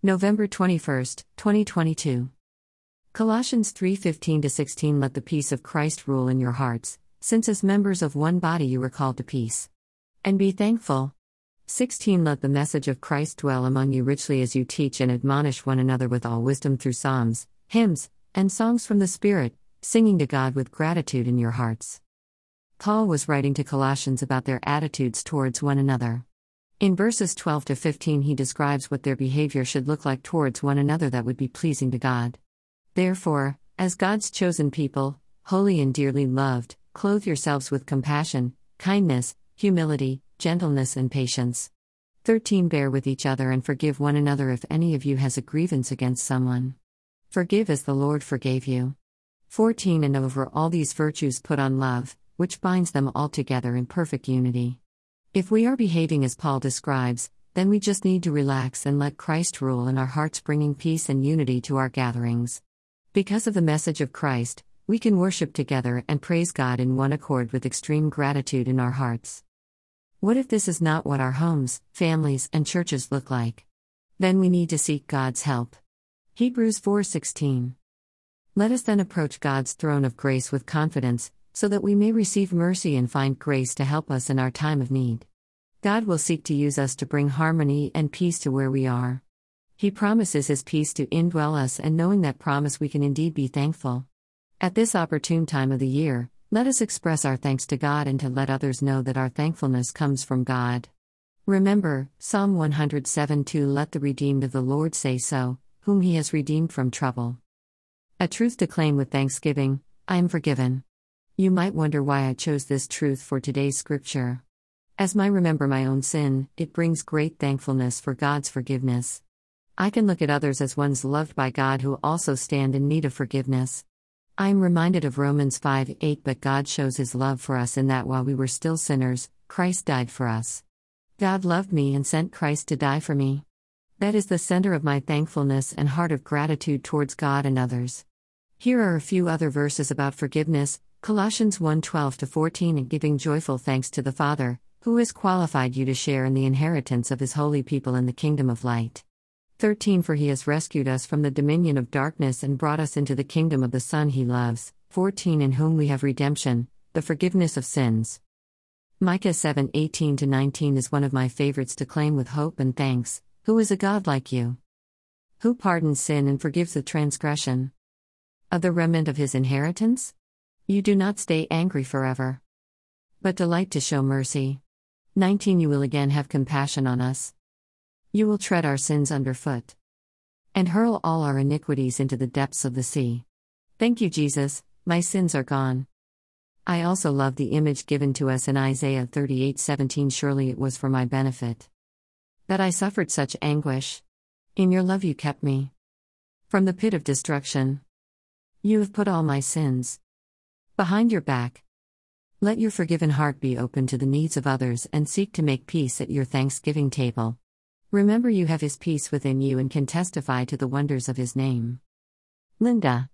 November 21st, 2022. Colossians 3:15 16 Let the peace of Christ rule in your hearts, since as members of one body you were called to peace. And be thankful. 16 Let the message of Christ dwell among you richly as you teach and admonish one another with all wisdom through psalms, hymns, and songs from the Spirit, singing to God with gratitude in your hearts. Paul was writing to Colossians about their attitudes towards one another. In verses 12 to 15, he describes what their behavior should look like towards one another that would be pleasing to God. Therefore, as God's chosen people, holy and dearly loved, clothe yourselves with compassion, kindness, humility, gentleness, and patience. 13 Bear with each other and forgive one another if any of you has a grievance against someone. Forgive as the Lord forgave you. 14 And over all these virtues put on love, which binds them all together in perfect unity. If we are behaving as Paul describes, then we just need to relax and let Christ rule in our hearts, bringing peace and unity to our gatherings. Because of the message of Christ, we can worship together and praise God in one accord with extreme gratitude in our hearts. What if this is not what our homes, families, and churches look like? Then we need to seek God's help. Hebrews 4:16. Let us then approach God's throne of grace with confidence, so that we may receive mercy and find grace to help us in our time of need. God will seek to use us to bring harmony and peace to where we are. He promises His peace to indwell us, and knowing that promise, we can indeed be thankful. At this opportune time of the year, let us express our thanks to God and to let others know that our thankfulness comes from God. Remember, Psalm 107 2 Let the redeemed of the Lord say so, whom He has redeemed from trouble. A truth to claim with thanksgiving I am forgiven. You might wonder why I chose this truth for today's scripture. As I remember my own sin, it brings great thankfulness for God's forgiveness. I can look at others as ones loved by God who also stand in need of forgiveness. I am reminded of Romans 5 8 But God shows his love for us in that while we were still sinners, Christ died for us. God loved me and sent Christ to die for me. That is the center of my thankfulness and heart of gratitude towards God and others. Here are a few other verses about forgiveness, Colossians 1:12 14 and giving joyful thanks to the Father, who has qualified you to share in the inheritance of his holy people in the kingdom of light. 13 For he has rescued us from the dominion of darkness and brought us into the kingdom of the Son he loves. 14 In whom we have redemption, the forgiveness of sins. Micah 7:18 19 is one of my favorites to claim with hope and thanks. Who is a God like you? Who pardons sin and forgives the transgression of the remnant of his inheritance? You do not stay angry forever, but delight to show mercy. 19 You will again have compassion on us. You will tread our sins underfoot and hurl all our iniquities into the depths of the sea. Thank you, Jesus, my sins are gone. I also love the image given to us in Isaiah 38:17 Surely it was for my benefit that I suffered such anguish. In your love you kept me from the pit of destruction. You have put all my sins Behind your back. Let your forgiven heart be open to the needs of others and seek to make peace at your Thanksgiving table. Remember, you have His peace within you and can testify to the wonders of His name. Linda.